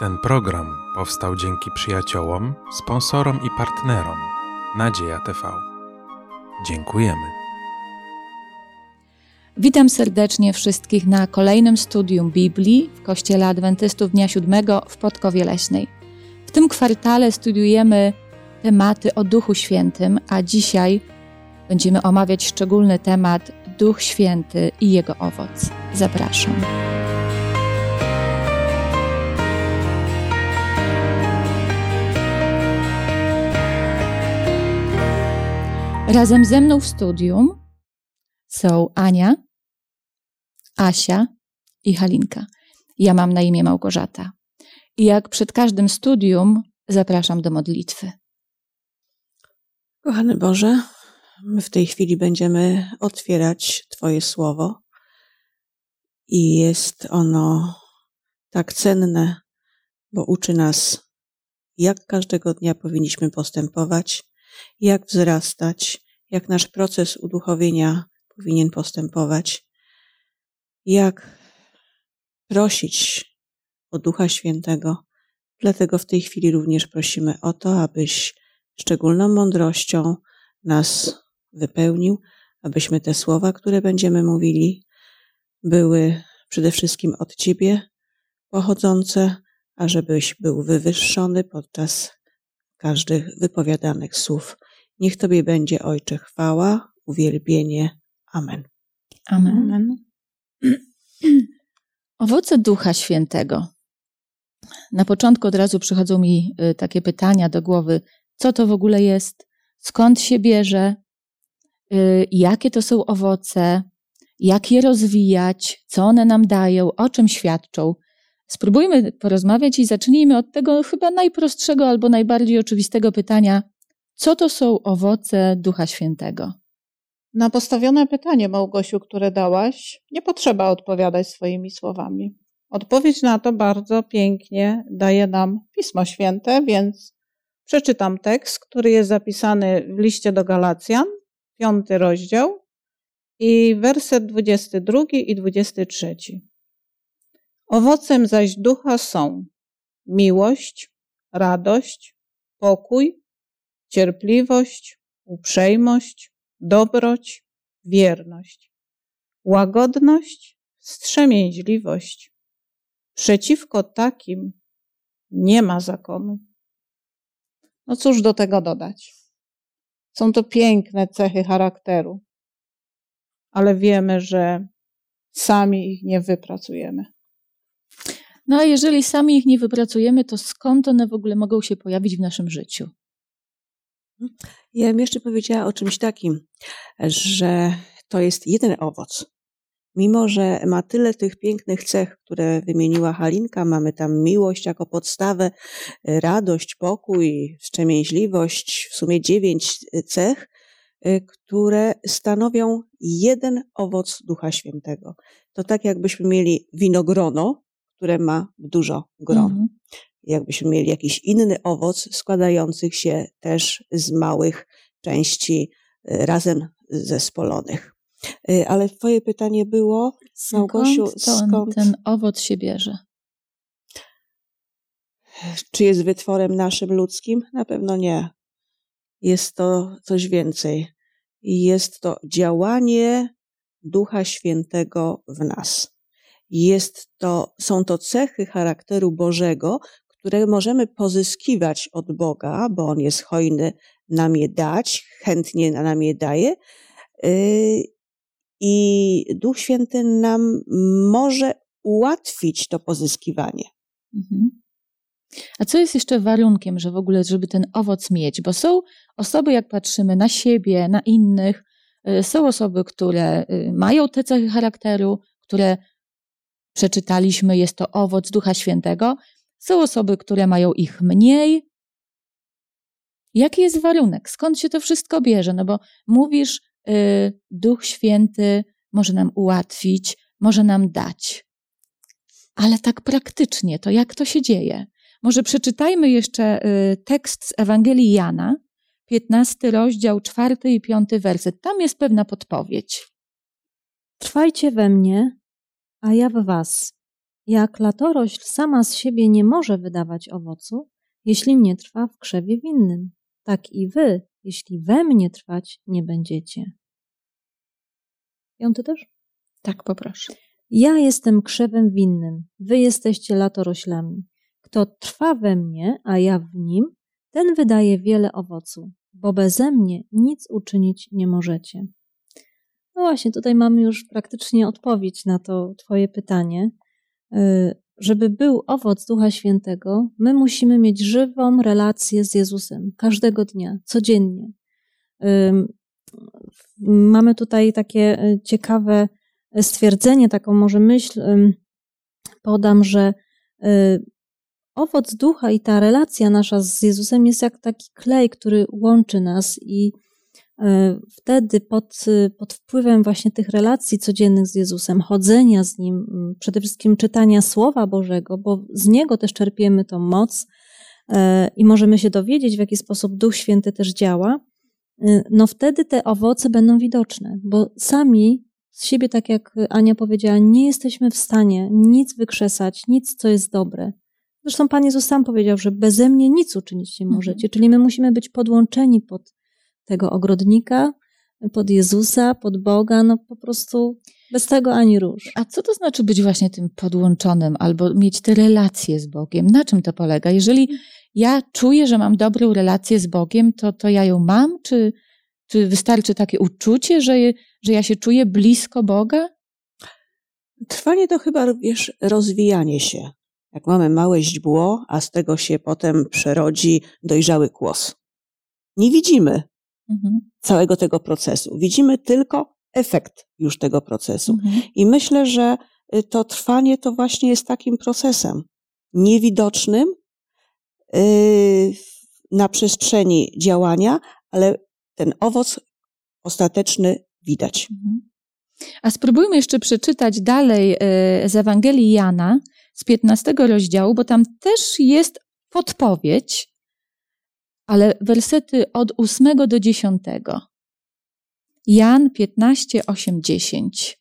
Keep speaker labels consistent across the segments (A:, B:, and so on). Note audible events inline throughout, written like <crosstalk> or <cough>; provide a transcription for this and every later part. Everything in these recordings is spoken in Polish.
A: Ten program powstał dzięki przyjaciołom, sponsorom i partnerom Nadzieja TV. Dziękujemy.
B: Witam serdecznie wszystkich na kolejnym studium Biblii w Kościele Adwentystów Dnia Siódmego w Podkowie Leśnej. W tym kwartale studiujemy tematy o Duchu Świętym, a dzisiaj będziemy omawiać szczególny temat Duch Święty i Jego owoc. Zapraszam. Razem ze mną w studium są Ania, Asia i Halinka. Ja mam na imię Małgorzata. I jak przed każdym studium zapraszam do modlitwy.
C: Kochany Boże, my w tej chwili będziemy otwierać Twoje słowo i jest ono tak cenne, bo uczy nas, jak każdego dnia powinniśmy postępować, jak wzrastać, jak nasz proces uduchowienia powinien postępować, jak prosić o Ducha Świętego. Dlatego w tej chwili również prosimy o to, abyś szczególną mądrością nas wypełnił, abyśmy te słowa, które będziemy mówili, były przede wszystkim od Ciebie pochodzące, ażebyś był wywyższony podczas każdych wypowiadanych słów. Niech Tobie będzie, Ojcze, chwała, uwielbienie. Amen.
B: Amen. Amen. <clears throat> Owoce Ducha Świętego. Na początku od razu przychodzą mi y, takie pytania do głowy: co to w ogóle jest, skąd się bierze, y, jakie to są owoce, jak je rozwijać, co one nam dają, o czym świadczą. Spróbujmy porozmawiać i zacznijmy od tego chyba najprostszego albo najbardziej oczywistego pytania: co to są owoce Ducha Świętego?
D: Na postawione pytanie, Małgosiu, które dałaś, nie potrzeba odpowiadać swoimi słowami. Odpowiedź na to bardzo pięknie daje nam Pismo Święte, więc przeczytam tekst, który jest zapisany w liście do Galacjan, piąty rozdział i werset 22 i 23. Owocem zaś ducha są miłość, radość, pokój, cierpliwość, uprzejmość, dobroć, wierność, łagodność, wstrzemięźliwość. Przeciwko takim nie ma zakonu. No cóż do tego dodać? Są to piękne cechy charakteru, ale wiemy, że sami ich nie wypracujemy.
B: No a jeżeli sami ich nie wypracujemy, to skąd one w ogóle mogą się pojawić w naszym życiu?
C: Ja bym jeszcze powiedziała o czymś takim, że to jest jeden owoc. Mimo, że ma tyle tych pięknych cech, które wymieniła Halinka, mamy tam miłość jako podstawę, radość, pokój, wstrzemięźliwość, w sumie dziewięć cech, które stanowią jeden owoc Ducha Świętego. To tak jakbyśmy mieli winogrono, które ma dużo gron. Mm jakbyśmy mieli jakiś inny owoc składających się też z małych części y, razem zespolonych. Y, ale twoje pytanie było,
B: Małgosiu, skąd, skąd ten owoc się bierze?
C: Czy jest wytworem naszym ludzkim? Na pewno nie. Jest to coś więcej. Jest to działanie Ducha Świętego w nas. Jest to, są to cechy charakteru Bożego, które możemy pozyskiwać od Boga, bo On jest hojny nam je dać, chętnie nam je daje. Y, I Duch Święty nam może ułatwić to pozyskiwanie. Mhm.
B: A co jest jeszcze warunkiem, że w ogóle, żeby ten owoc mieć? Bo są osoby, jak patrzymy na siebie, na innych, y, są osoby, które y, mają te cechy charakteru, które przeczytaliśmy, jest to owoc Ducha Świętego, są osoby, które mają ich mniej. Jaki jest warunek? Skąd się to wszystko bierze? No bo mówisz, yy, Duch Święty może nam ułatwić, może nam dać. Ale tak praktycznie, to jak to się dzieje? Może przeczytajmy jeszcze y, tekst z Ewangelii Jana, 15 rozdział, 4 i 5 werset. Tam jest pewna podpowiedź.
E: Trwajcie we mnie, a ja w was. Jak latorośl sama z siebie nie może wydawać owocu, jeśli nie trwa w krzewie winnym, tak i wy, jeśli we mnie trwać nie będziecie. Piąty też?
B: Tak, poproszę.
E: Ja jestem krzewem winnym, wy jesteście latoroślami. Kto trwa we mnie, a ja w nim, ten wydaje wiele owocu, bo beze mnie nic uczynić nie możecie. No właśnie, tutaj mamy już praktycznie odpowiedź na to Twoje pytanie. Y, żeby był owoc Ducha Świętego, my musimy mieć żywą relację z Jezusem każdego dnia, codziennie. Mamy tutaj takie y, ciekawe stwierdzenie, taką może myśl podam, że y, owoc ducha i ta relacja nasza z Jezusem jest jak taki klej, który łączy nas i wtedy pod, pod wpływem właśnie tych relacji codziennych z Jezusem, chodzenia z Nim, przede wszystkim czytania Słowa Bożego, bo z Niego też czerpiemy tą moc e, i możemy się dowiedzieć, w jaki sposób Duch Święty też działa, e, no wtedy te owoce będą widoczne, bo sami z siebie, tak jak Ania powiedziała, nie jesteśmy w stanie nic wykrzesać, nic, co jest dobre. Zresztą Pan Jezus sam powiedział, że beze mnie nic uczynić nie możecie. Mhm. Czyli my musimy być podłączeni pod tego ogrodnika, pod Jezusa, pod Boga, no po prostu bez tego ani róż.
B: A co to znaczy być właśnie tym podłączonym albo mieć te relacje z Bogiem? Na czym to polega? Jeżeli ja czuję, że mam dobrą relację z Bogiem, to, to ja ją mam? Czy, czy wystarczy takie uczucie, że, że ja się czuję blisko Boga?
C: Trwanie to chyba, wiesz, rozwijanie się jak mamy małe źdźbło, a z tego się potem przerodzi dojrzały kłos. Nie widzimy mhm. całego tego procesu. Widzimy tylko efekt już tego procesu. Mhm. I myślę, że y, to trwanie to właśnie jest takim procesem niewidocznym yy, na przestrzeni działania, ale ten owoc ostateczny widać. Mhm.
B: A spróbujmy jeszcze przeczytać dalej y, z Ewangelii Jana, z 15 rozdziału, bo tam też jest podpowiedź, ale wersety od 8 do 10. Jan 15, 8, 10.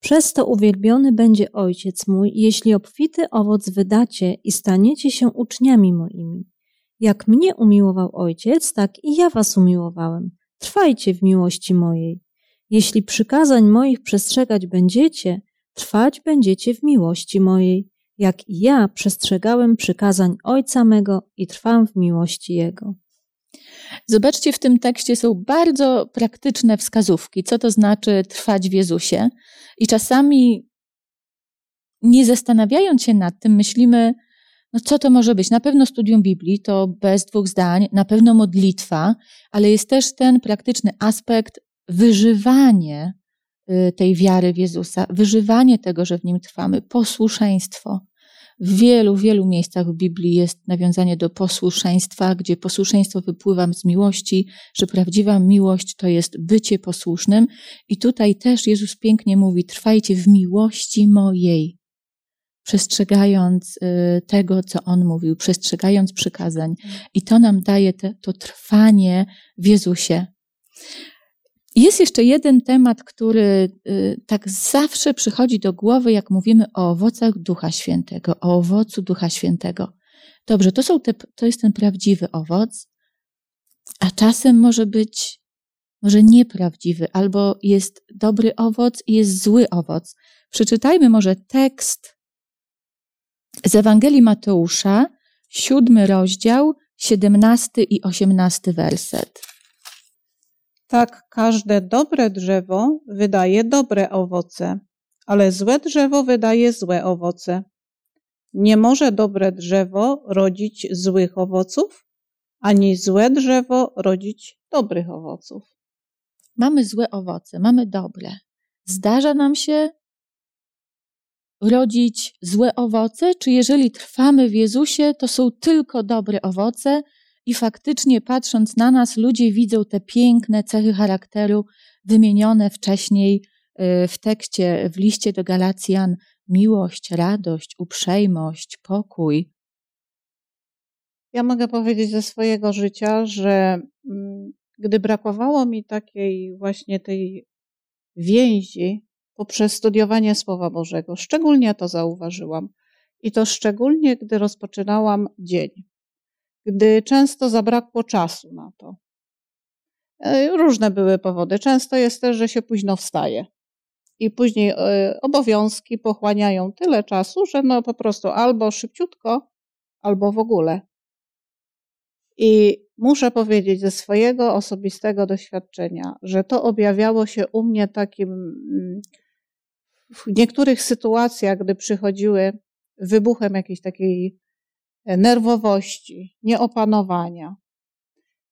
E: Przez to uwielbiony będzie Ojciec mój, jeśli obfity owoc wydacie i staniecie się uczniami moimi. Jak mnie umiłował Ojciec, tak i ja was umiłowałem. Trwajcie w miłości mojej. Jeśli przykazań moich przestrzegać będziecie, trwać będziecie w miłości mojej, jak i ja przestrzegałem przykazań Ojca mego i trwam w miłości Jego.
B: Zobaczcie, w tym tekście są bardzo praktyczne wskazówki, co to znaczy trwać w Jezusie. I czasami, nie zastanawiając się nad tym, myślimy, no co to może być? Na pewno studium Biblii to bez dwóch zdań, na pewno modlitwa, ale jest też ten praktyczny aspekt wyżywanie tej wiary w Jezusa, wyżywanie tego, że w nim trwamy, posłuszeństwo. W wielu, wielu miejscach w Biblii jest nawiązanie do posłuszeństwa, gdzie posłuszeństwo wypływa z miłości, że prawdziwa miłość to jest bycie posłusznym. I tutaj też Jezus pięknie mówi: trwajcie w miłości mojej, przestrzegając y, tego, co On mówił, przestrzegając przykazań. I to nam daje te, to trwanie w Jezusie. Jest jeszcze jeden temat, który y, tak zawsze przychodzi do głowy, jak mówimy o owocach Ducha Świętego, o owocu Ducha Świętego. Dobrze, to, są te, to jest ten prawdziwy owoc, a czasem może być może nieprawdziwy, albo jest dobry owoc i jest zły owoc. Przeczytajmy może tekst z Ewangelii Mateusza, siódmy rozdział, siedemnasty i osiemnasty werset.
D: Tak każde dobre drzewo wydaje dobre owoce, ale złe drzewo wydaje złe owoce. Nie może dobre drzewo rodzić złych owoców, ani złe drzewo rodzić dobrych owoców.
B: Mamy złe owoce, mamy dobre. Zdarza nam się rodzić złe owoce, czy jeżeli trwamy w Jezusie, to są tylko dobre owoce, i faktycznie patrząc na nas, ludzie widzą te piękne cechy charakteru wymienione wcześniej y, w tekście, w liście do Galacjan: miłość, radość, uprzejmość, pokój.
D: Ja mogę powiedzieć ze swojego życia, że mm, gdy brakowało mi takiej właśnie tej więzi, poprzez studiowanie Słowa Bożego. Szczególnie to zauważyłam. I to szczególnie, gdy rozpoczynałam dzień, gdy często zabrakło czasu na to. E, różne były powody. Często jest też, że się późno wstaje. I później e, obowiązki pochłaniają tyle czasu, że no po prostu albo szybciutko, albo w ogóle. I muszę powiedzieć ze swojego osobistego doświadczenia, że to objawiało się u mnie takim mm, w niektórych sytuacjach, gdy przychodziły wybuchem jakiejś takiej nerwowości, nieopanowania.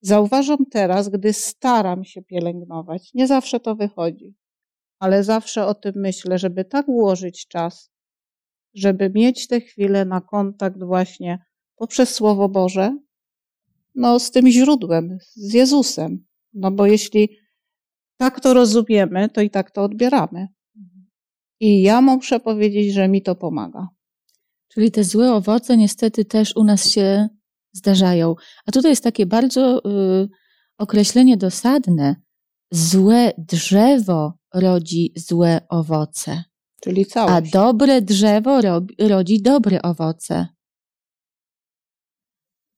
D: Zauważam teraz, gdy staram się pielęgnować, nie zawsze to wychodzi, ale zawsze o tym myślę, żeby tak ułożyć czas, żeby mieć te chwile na kontakt właśnie poprzez Słowo Boże, no z tym źródłem, z Jezusem. No bo jeśli tak to rozumiemy, to i tak to odbieramy. I ja muszę powiedzieć, że mi to pomaga.
B: Czyli te złe owoce niestety też u nas się zdarzają. A tutaj jest takie bardzo y, określenie dosadne. Złe drzewo rodzi złe owoce.
D: Czyli całość.
B: A dobre drzewo rodzi dobre owoce.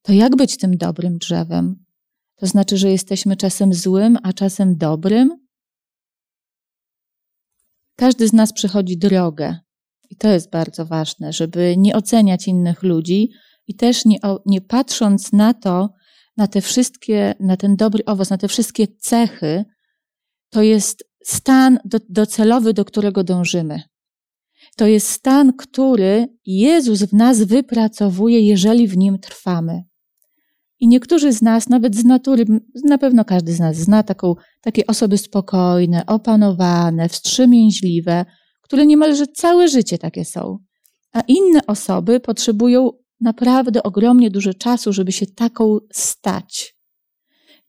B: To jak być tym dobrym drzewem? To znaczy, że jesteśmy czasem złym, a czasem dobrym? Każdy z nas przechodzi drogę. I to jest bardzo ważne, żeby nie oceniać innych ludzi i też nie, nie patrząc na to, na te wszystkie, na ten dobry owoc, na te wszystkie cechy, to jest stan do, docelowy, do którego dążymy. To jest stan, który Jezus w nas wypracowuje, jeżeli w nim trwamy. I niektórzy z nas, nawet z natury, na pewno każdy z nas zna taką, takie osoby spokojne, opanowane, wstrzemięźliwe, które niemalże całe życie takie są. A inne osoby potrzebują naprawdę ogromnie dużo czasu, żeby się taką stać.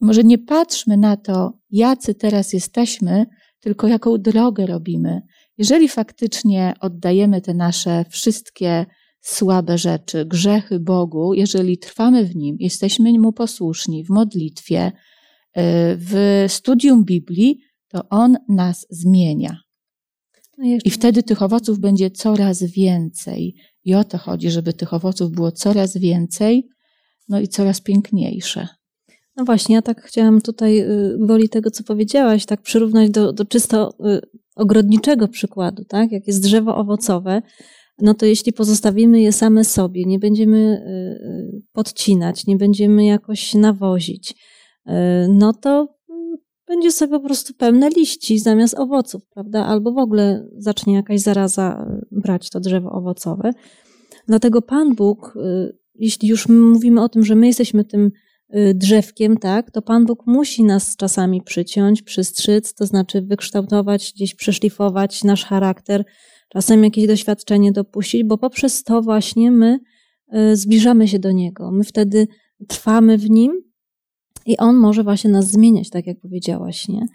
B: Może nie patrzmy na to, jacy teraz jesteśmy, tylko jaką drogę robimy. Jeżeli faktycznie oddajemy te nasze wszystkie słabe rzeczy, grzechy Bogu, jeżeli trwamy w Nim, jesteśmy Mu posłuszni w modlitwie, y, w studium Biblii, to On nas zmienia. No I wtedy tych owoców będzie coraz więcej. I o to chodzi, żeby tych owoców było coraz więcej, no i coraz piękniejsze.
E: No właśnie, ja tak chciałam tutaj, y, woli tego, co powiedziałaś, tak przyrównać do, do czysto y, ogrodniczego przykładu, tak? Jak jest drzewo owocowe, no to jeśli pozostawimy je same sobie, nie będziemy y, podcinać, nie będziemy jakoś nawozić, no to będzie sobie po prostu pełne liści zamiast owoców, prawda? Albo w ogóle zacznie jakaś zaraza brać to drzewo owocowe. Dlatego Pan Bóg, jeśli już mówimy o tym, że my jesteśmy tym Y, drzewkiem, tak, to Pan Bóg musi nas czasami przyciąć, przystrzyc, to znaczy wykształtować, gdzieś przeszlifować nasz charakter, czasem jakieś doświadczenie dopuścić, bo poprzez to właśnie my y, zbliżamy się do Niego. My wtedy trwamy w Nim i On może właśnie nas zmieniać, tak jak powiedziałaś, nie?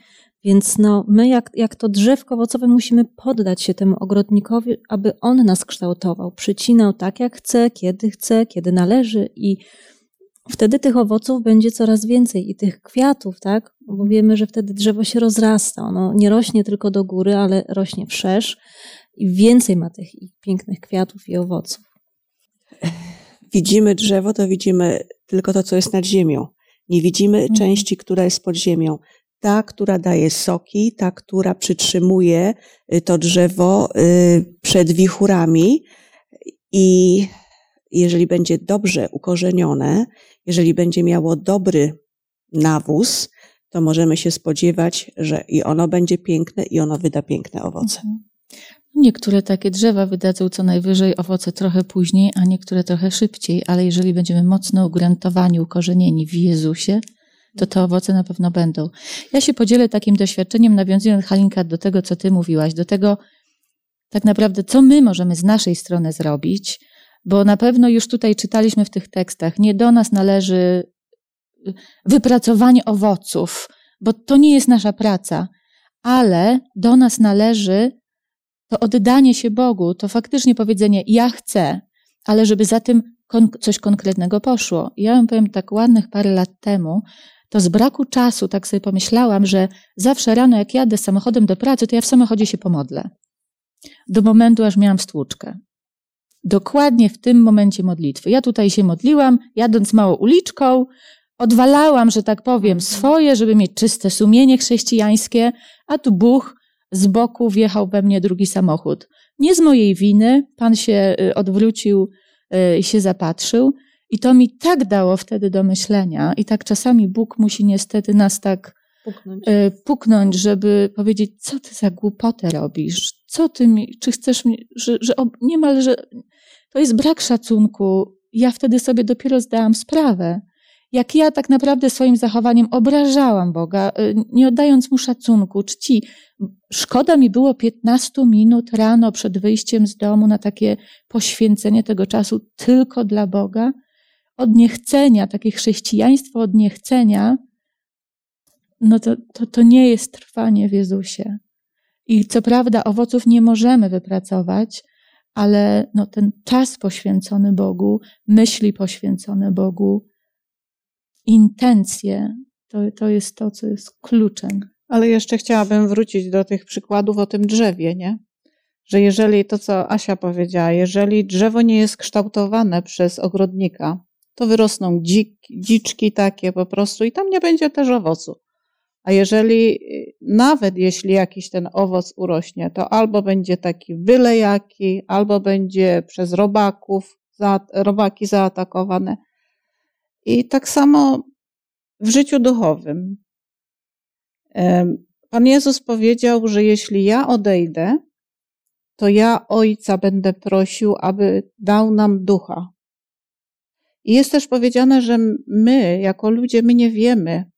E: Więc no, my jak, jak to drzewko owocowe musimy poddać się temu ogrodnikowi, aby on nas kształtował, przycinał tak jak chce, kiedy chce, kiedy należy i wtedy tych owoców będzie coraz więcej i tych kwiatów, tak? Bo wiemy, że wtedy drzewo się rozrasta. Ono nie rośnie tylko do góry, ale rośnie wszerz i więcej ma tych pięknych kwiatów i owoców.
C: Widzimy drzewo, to widzimy tylko to, co jest nad ziemią. Nie widzimy mhm. części, która jest pod ziemią. Ta, która daje soki, ta, która przytrzymuje y, to drzewo y, przed wichurami i jeżeli będzie dobrze ukorzenione, jeżeli będzie miało dobry nawóz, to możemy się spodziewać, że i ono będzie piękne i ono wyda piękne owoce. Mhm.
B: Niektóre takie drzewa wydadzą co najwyżej owoce trochę później, a niektóre trochę szybciej, ale jeżeli będziemy mocno ugruntowani, ukorzenieni w Jezusie, to te owoce na pewno będą. Ja się podzielę takim doświadczeniem, nawiązując Halinka do tego, co ty mówiłaś, do tego tak naprawdę, co my możemy z naszej strony zrobić, bo na pewno już tutaj czytaliśmy w tych tekstach, nie do nas należy y, wypracowanie owoców, bo to nie jest nasza praca, ale do nas należy to oddanie się Bogu, to faktycznie powiedzenie: Ja chcę, ale żeby za tym coś konkretnego poszło. Ja wam powiem tak ładnych parę lat temu, to z braku czasu tak sobie pomyślałam, że zawsze rano, jak jadę samochodem do pracy, to ja w samochodzie się pomodlę. Do momentu, aż miałam stłuczkę. Dokładnie w tym momencie modlitwy. Ja tutaj się modliłam, jadąc małą uliczką, odwalałam, że tak powiem, swoje, żeby mieć czyste sumienie chrześcijańskie, a tu Bóg z boku wjechał we mnie drugi samochód. Nie z mojej winy, Pan się y, odwrócił y, i się zapatrzył. I to mi tak dało wtedy do myślenia. I tak czasami Bóg musi niestety nas tak puknąć, y, puknąć żeby powiedzieć, co ty za głupotę robisz? Co ty mi, czy chcesz mi, że, że niemal, że to jest brak szacunku. Ja wtedy sobie dopiero zdałam sprawę, jak ja tak naprawdę swoim zachowaniem obrażałam Boga, y, nie oddając mu szacunku, czci. Szkoda mi było 15 minut rano przed wyjściem z domu na takie poświęcenie tego czasu tylko dla Boga. Od niechcenia, takie chrześcijaństwo od niechcenia, no to, to, to nie jest trwanie w Jezusie. I co prawda owoców nie możemy wypracować, ale no ten czas poświęcony Bogu, myśli poświęcone Bogu, intencje, to, to jest to, co jest kluczem.
D: Ale jeszcze chciałabym wrócić do tych przykładów o tym drzewie, nie? Że jeżeli to, co Asia powiedziała, jeżeli drzewo nie jest kształtowane przez ogrodnika, to wyrosną dzik, dziczki takie po prostu i tam nie będzie też owocu. A jeżeli, nawet jeśli jakiś ten owoc urośnie, to albo będzie taki wylejaki, albo będzie przez robaków, robaki zaatakowane. I tak samo w życiu duchowym. Pan Jezus powiedział, że jeśli ja odejdę, to ja Ojca będę prosił, aby dał nam ducha. I jest też powiedziane, że my, jako ludzie, my nie wiemy,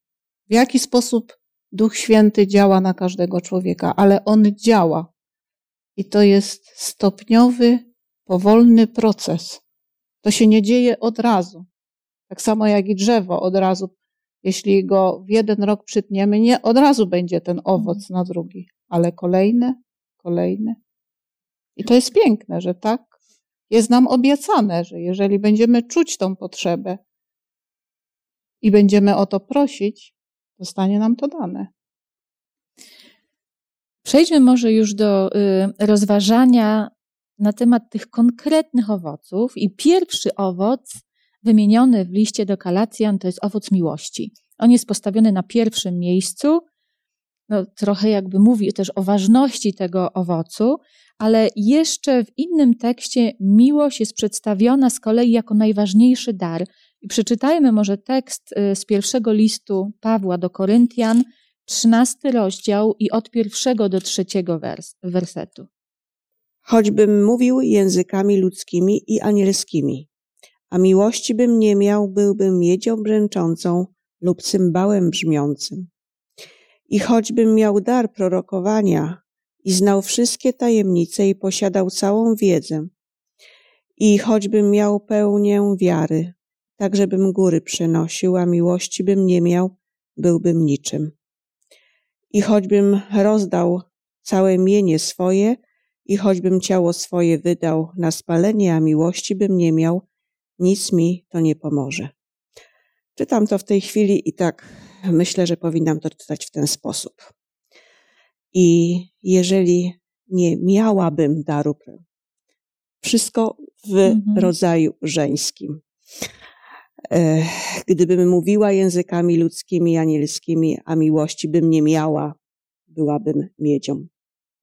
D: w jaki sposób Duch Święty działa na każdego człowieka, ale on działa. I to jest stopniowy, powolny proces. To się nie dzieje od razu. Tak samo jak i drzewo od razu, jeśli go w jeden rok przytniemy, nie od razu będzie ten owoc na drugi, ale kolejne, kolejne. I to jest piękne, że tak jest nam obiecane, że jeżeli będziemy czuć tą potrzebę i będziemy o to prosić, zostanie nam to dane.
B: Przejdźmy może już do y, rozważania na temat tych konkretnych owoców. I pierwszy owoc wymieniony w liście do Kalacjan to jest owoc miłości. On jest postawiony na pierwszym miejscu. No, trochę jakby mówi też o ważności tego owocu, ale jeszcze w innym tekście miłość jest przedstawiona z kolei jako najważniejszy dar. I przeczytajmy może tekst y, z pierwszego listu Pawła do Koryntian, trzynasty rozdział i od pierwszego do trzeciego wers wersetu.
C: Choćbym mówił językami ludzkimi i anielskimi, a miłości bym nie miał, byłbym miedzią brzęczącą lub cymbałem brzmiącym. I choćbym miał dar prorokowania i znał wszystkie tajemnice i posiadał całą wiedzę, i choćbym miał pełnię wiary, tak żebym góry przenosił, a miłości bym nie miał, byłbym niczym. I choćbym rozdał całe mienie swoje, i choćbym ciało swoje wydał na spalenie, a miłości bym nie miał, nic mi to nie pomoże. Czytam to w tej chwili i tak myślę, że powinnam to czytać w ten sposób. I jeżeli nie miałabym daru, wszystko w mhm. rodzaju żeńskim. E, gdybym mówiła językami ludzkimi, anielskimi, a miłości bym nie miała, byłabym miedzią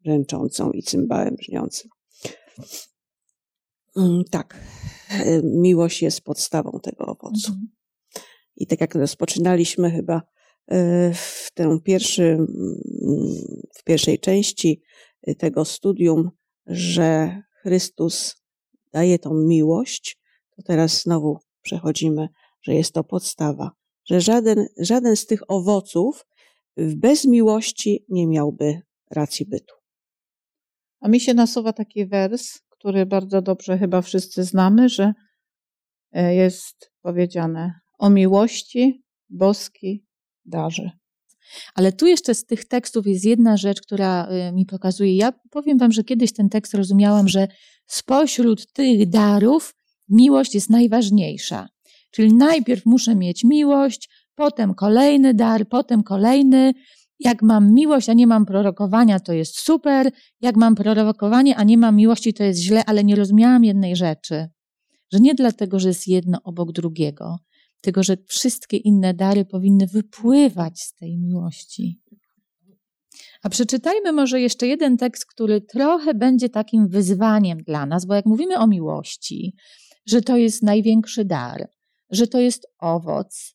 C: ręczącą i cymbałem brzmiącym. Mm, tak, <laughs> miłość jest podstawą tego owocu. Mhm. I tak jak rozpoczynaliśmy chyba e, w, ten pierwszy, w pierwszej części tego studium, że Chrystus daje tą miłość, to teraz znowu przechodzimy, że jest to podstawa, że żaden, żaden z tych owoców bez miłości nie miałby racji bytu.
D: A mi się nasuwa taki wers, który bardzo dobrze chyba wszyscy znamy, że e, jest powiedziane o miłości boski darzy.
B: Ale tu jeszcze z tych tekstów jest jedna rzecz, która e, mi pokazuje. Ja powiem Wam, że kiedyś ten tekst rozumiałam, że spośród tych darów miłość jest najważniejsza. Czyli najpierw muszę mieć miłość, potem kolejny dar, potem kolejny. Jak mam miłość, a nie mam prorokowania, to jest super. Jak mam prorokowanie, a nie mam miłości, to jest źle, ale nie rozumiałam jednej rzeczy. Że nie dlatego, że jest jedno obok drugiego, tylko że wszystkie inne dary powinny wypływać z tej miłości. A przeczytajmy może jeszcze jeden tekst, który trochę będzie takim wyzwaniem dla nas, bo jak mówimy o miłości, że to jest największy dar, że to jest owoc,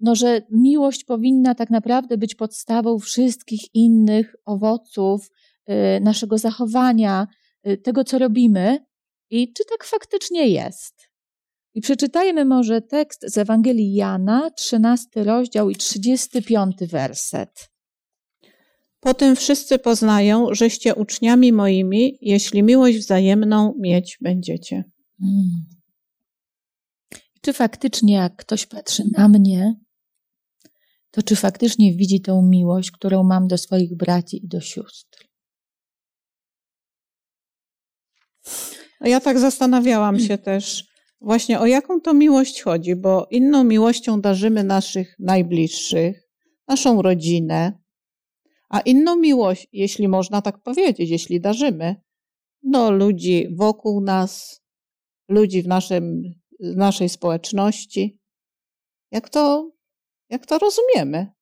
B: no, że miłość powinna tak naprawdę być podstawą wszystkich innych owoców y, naszego zachowania, y, tego, co robimy. I czy tak faktycznie jest? I przeczytajmy może tekst z Ewangelii Jana, 13 rozdział i 35 werset.
D: Potem wszyscy poznają, żeście uczniami moimi, jeśli miłość wzajemną mieć będziecie. Hmm.
B: Czy faktycznie, jak ktoś patrzy na mnie, to czy faktycznie widzi tą miłość, którą mam do swoich braci i do sióstr?
D: Ja tak zastanawiałam się też, właśnie o jaką to miłość chodzi, bo inną miłością darzymy naszych najbliższych, naszą rodzinę, a inną miłość, jeśli można tak powiedzieć, jeśli darzymy, no ludzi wokół nas, ludzi w naszym, naszej społeczności. Jak to, jak to rozumiemy?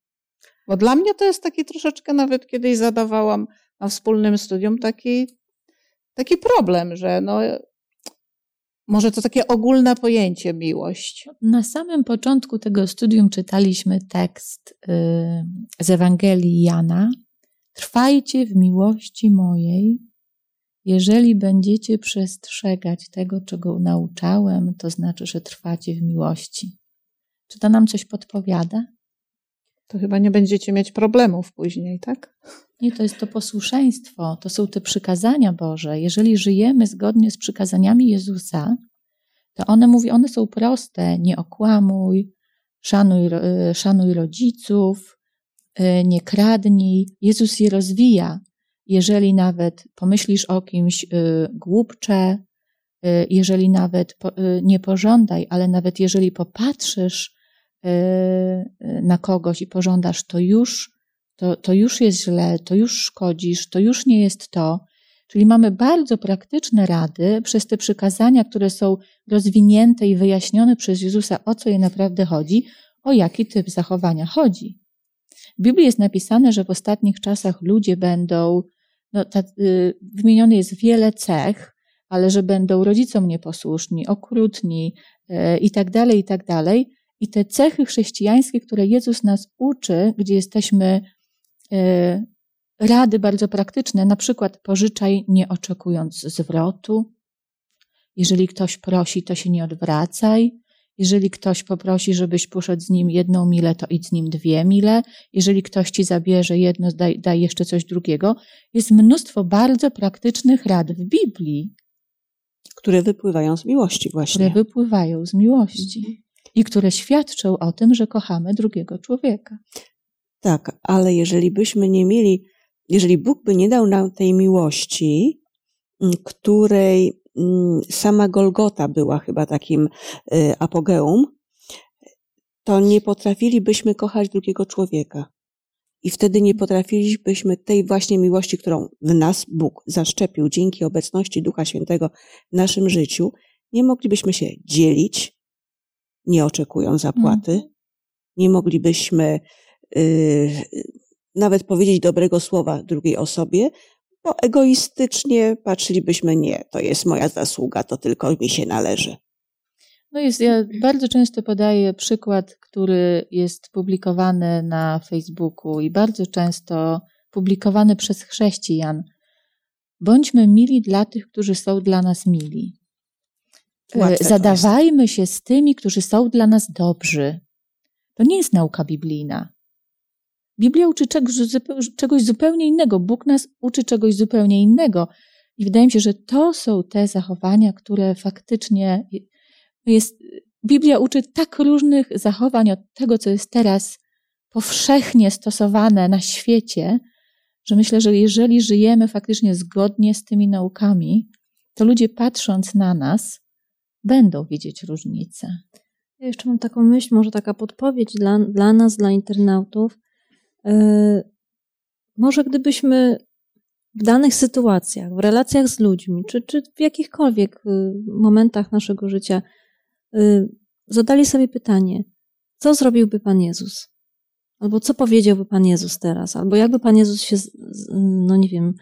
D: Bo dla mnie to jest taki troszeczkę, nawet kiedyś zadawałam na wspólnym studium taki, taki problem, że no, może to takie ogólne pojęcie miłość.
B: Na samym początku tego studium czytaliśmy tekst y, z Ewangelii Jana. Trwajcie w miłości mojej. Jeżeli będziecie przestrzegać tego, czego nauczałem, to znaczy, że trwacie w miłości. Czy to nam coś podpowiada?
D: To chyba nie będziecie mieć problemów później, tak?
B: Nie, to jest to posłuszeństwo, to są te przykazania Boże. Jeżeli żyjemy zgodnie z przykazaniami Jezusa, to one mówi, one są proste. Nie okłamuj, szanuj, e, szanuj rodziców, e, nie kradnij. Jezus je rozwija. Jeżeli nawet pomyślisz o kimś e, głupcze, jeżeli nawet nie pożądaj, ale nawet jeżeli popatrzysz na kogoś i pożądasz, to już to, to już jest źle, to już szkodzisz, to już nie jest to. Czyli mamy bardzo praktyczne rady przez te przykazania, które są rozwinięte i wyjaśnione przez Jezusa, o co je naprawdę chodzi, o jaki typ zachowania chodzi. W Biblii jest napisane, że w ostatnich czasach ludzie będą, no, ta, y, wymienione jest wiele cech, ale że będą rodzicom nieposłuszni, okrutni y, i tak dalej, i tak dalej. I te cechy chrześcijańskie, które Jezus nas uczy, gdzie jesteśmy E, rady bardzo praktyczne, na przykład pożyczaj nie oczekując zwrotu. Jeżeli ktoś prosi, to się nie odwracaj. Jeżeli ktoś poprosi, żebyś poszedł z nim jedną milę, to idź z nim dwie mile. Jeżeli ktoś ci zabierze jedno, daj, daj jeszcze coś drugiego. Jest mnóstwo bardzo praktycznych rad w Biblii.
C: Które wypływają z miłości właśnie.
B: Które wypływają z miłości. I które świadczą o tym, że kochamy drugiego człowieka.
C: Tak, ale jeżeli byśmy nie mieli, jeżeli Bóg by nie dał nam tej miłości, której sama Golgota była chyba takim y, apogeum, to nie potrafilibyśmy kochać drugiego człowieka. I wtedy nie potrafilibyśmy tej właśnie miłości, którą w nas Bóg zaszczepił dzięki obecności Ducha Świętego w naszym życiu, nie moglibyśmy się dzielić, nie oczekując zapłaty, mm. nie moglibyśmy Y, nawet powiedzieć dobrego słowa drugiej osobie, bo egoistycznie patrzylibyśmy, nie, to jest moja zasługa, to tylko mi się należy.
B: No jest, ja bardzo często podaję przykład, który jest publikowany na Facebooku i bardzo często publikowany przez chrześcijan. Bądźmy mili dla tych, którzy są dla nas mili. Łatwe Zadawajmy się z tymi, którzy są dla nas dobrzy. To nie jest nauka biblijna. Biblia uczy czegoś, zupełnie innego. Bóg nas uczy czegoś zupełnie innego. I wydaje mi się, że to są te zachowania, które faktycznie jest. Biblia uczy tak różnych zachowań od tego, co jest teraz powszechnie stosowane na świecie, że myślę, że jeżeli żyjemy faktycznie zgodnie z tymi naukami, to ludzie patrząc na nas, będą widzieć różnice.
E: Ja jeszcze mam taką myśl, może taka podpowiedź dla, dla nas, dla internautów. Yy, może gdybyśmy w danych sytuacjach, w relacjach z ludźmi, czy, czy w jakichkolwiek y, momentach naszego życia, y, zadali sobie pytanie, co zrobiłby Pan Jezus? Albo co powiedziałby Pan Jezus teraz? Albo jakby Pan Jezus się, no nie wiem,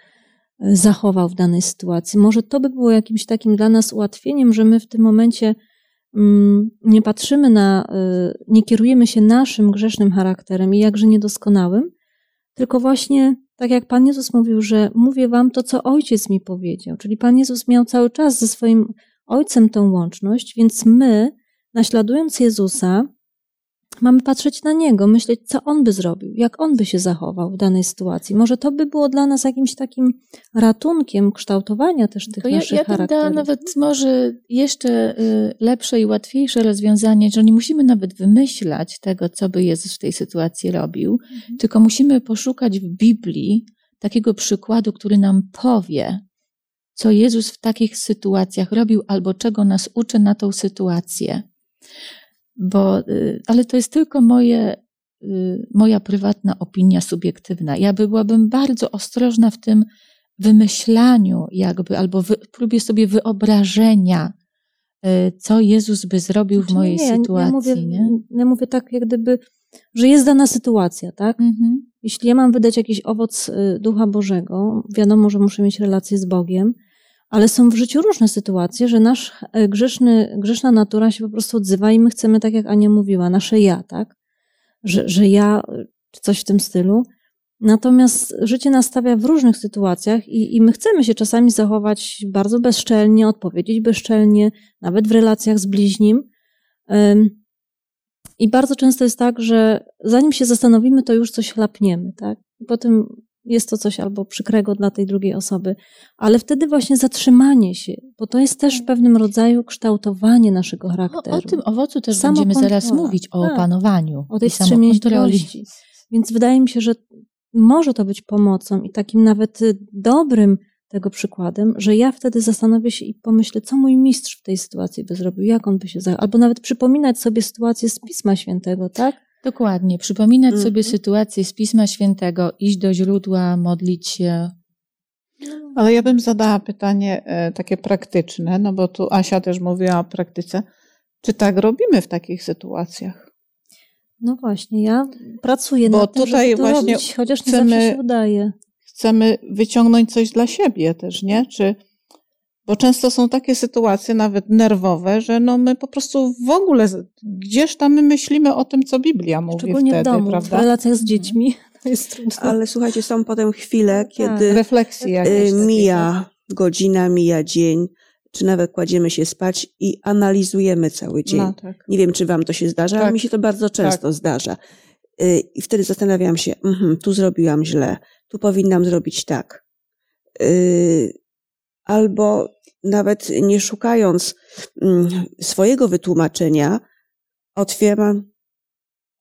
E: zachował w danej sytuacji? Może to by było jakimś takim dla nas ułatwieniem, że my w tym momencie nie patrzymy na, y, nie kierujemy się naszym grzesznym charakterem i jakże niedoskonałym, tylko właśnie tak jak Pan Jezus mówił, że mówię wam to, co Ojciec mi powiedział. Czyli Pan Jezus miał cały czas ze swoim Ojcem tą łączność, więc my, naśladując Jezusa, mamy patrzeć na Niego, myśleć, co On by zrobił, jak On by się zachował w danej sytuacji. Może to by było dla nas jakimś takim ratunkiem kształtowania też tych naszych
B: ja, ja
E: charakterów.
B: Ja nawet może jeszcze y, lepsze i łatwiejsze rozwiązanie, że nie musimy nawet wymyślać tego, co by Jezus w tej sytuacji robił, mhm. tylko musimy poszukać w Biblii takiego przykładu, który nam powie, co Jezus w takich sytuacjach robił albo czego nas uczy na tą sytuację bo, y, ale to jest tylko moje, y, moja prywatna opinia subiektywna. Ja byłabym bardzo ostrożna w tym wymyślaniu, jakby, albo w próbie sobie wyobrażenia, y, co Jezus by zrobił w znaczy, mojej nie, sytuacji. Ja
E: mówię, nie? ja mówię tak, jak gdyby, że jest dana sytuacja, tak? Mhm. Jeśli ja mam wydać jakiś owoc Ducha Bożego, wiadomo, że muszę mieć relację z Bogiem, ale są w życiu różne sytuacje, że nasz e, grzeszny, grzeszna natura się po prostu odzywa i my chcemy, tak jak Ania mówiła, nasze ja, tak? Że, że ja, czy coś w tym stylu. Natomiast życie nastawia w różnych sytuacjach i, i my chcemy się czasami zachować bardzo bezczelnie, odpowiedzieć bezczelnie, nawet w relacjach z bliźnim. I bardzo często jest tak, że zanim się zastanowimy, to już coś chlapniemy, tak? I potem jest to coś albo przykrego dla tej drugiej osoby, ale wtedy właśnie zatrzymanie się, bo to jest też w pewnym rodzaju kształtowanie naszego charakteru.
B: No, o tym owocu też będziemy zaraz mówić, o tak, opanowaniu.
E: O tej wstrzemięźliwości. Więc wydaje mi się, że może to być pomocą i takim nawet dobrym tego przykładem, że ja wtedy zastanowię się i pomyślę, co mój mistrz w tej sytuacji by zrobił, jak on by się zachował, albo nawet przypominać sobie sytuację z Pisma Świętego, tak?
B: Dokładnie. Przypominać mm. sobie sytuację z Pisma Świętego, iść do źródła, modlić się.
D: Ale ja bym zadała pytanie e, takie praktyczne, no bo tu Asia też mówiła o praktyce. Czy tak robimy w takich sytuacjach?
E: No właśnie, ja pracuję bo nad tym, tutaj żeby to właśnie robić, chociaż nie chcemy, zawsze się udaje.
D: Chcemy wyciągnąć coś dla siebie też, nie? Czy bo często są takie sytuacje, nawet nerwowe, że no my po prostu w ogóle, gdzież tam my myślimy o tym, co Biblia mówi
E: Szczególnie
D: wtedy,
E: w domu,
D: prawda?
E: w relacjach z dziećmi. <laughs> To jest trudne.
C: Ale słuchajcie, są potem chwile, tak. kiedy
D: Refleksji jakieś
C: mija takie. godzina, mija dzień, czy nawet kładziemy się spać i analizujemy cały dzień. No, tak. Nie wiem, czy wam to się zdarza, tak. ale mi się to bardzo często tak. zdarza. Y, I wtedy zastanawiam się, mm, tu zrobiłam źle, tu powinnam zrobić tak. Y, albo nawet nie szukając mm, swojego wytłumaczenia, otwieram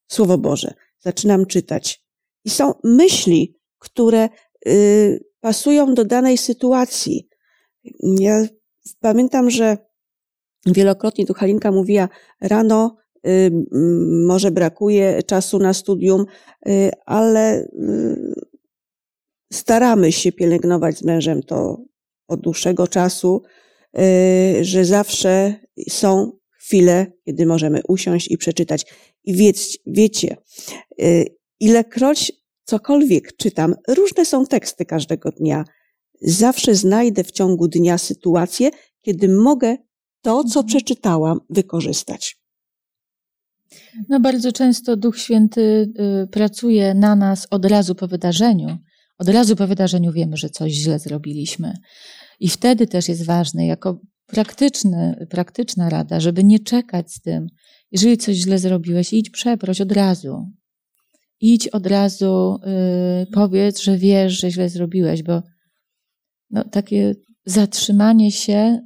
C: Słowo Boże, zaczynam czytać. I są myśli, które y, pasują do danej sytuacji. Ja pamiętam, że wielokrotnie tu Halinka mówiła, rano y, może brakuje czasu na studium, y, ale staramy się pielęgnować z mężem to od dłuższego czasu, y, że zawsze są chwile, kiedy możemy usiąść i przeczytać. I wiec, wiecie, y, ilekroć cokolwiek czytam, różne są teksty każdego dnia, zawsze znajdę w ciągu dnia sytuację, kiedy mogę to, co mhm. przeczytałam, wykorzystać.
B: No bardzo często Duch Święty y, pracuje na nas od razu po wydarzeniu. Od razu po wydarzeniu wiemy, że coś źle zrobiliśmy. I wtedy też jest ważne, jako praktyczny, praktyczna rada, żeby nie czekać z tym. Jeżeli coś źle zrobiłeś, idź przeproś od razu. Idź od razu, yy, powiedz, że wiesz, że źle zrobiłeś, bo no, takie zatrzymanie się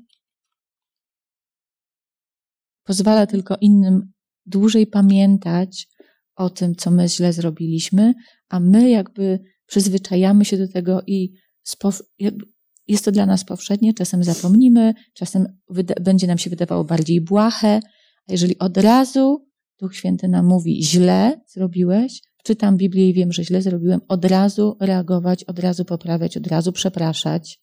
B: pozwala tylko innym dłużej pamiętać o tym, co my źle zrobiliśmy, a my jakby przyzwyczajamy się do tego i jest to dla nas powszednie, czasem zapomnimy, czasem będzie nam się wydawało bardziej błahe, A jeżeli od razu Duch Święty nam mówi, źle zrobiłeś, czytam Biblię i wiem, że źle zrobiłem, od razu reagować, od razu poprawiać, od razu przepraszać.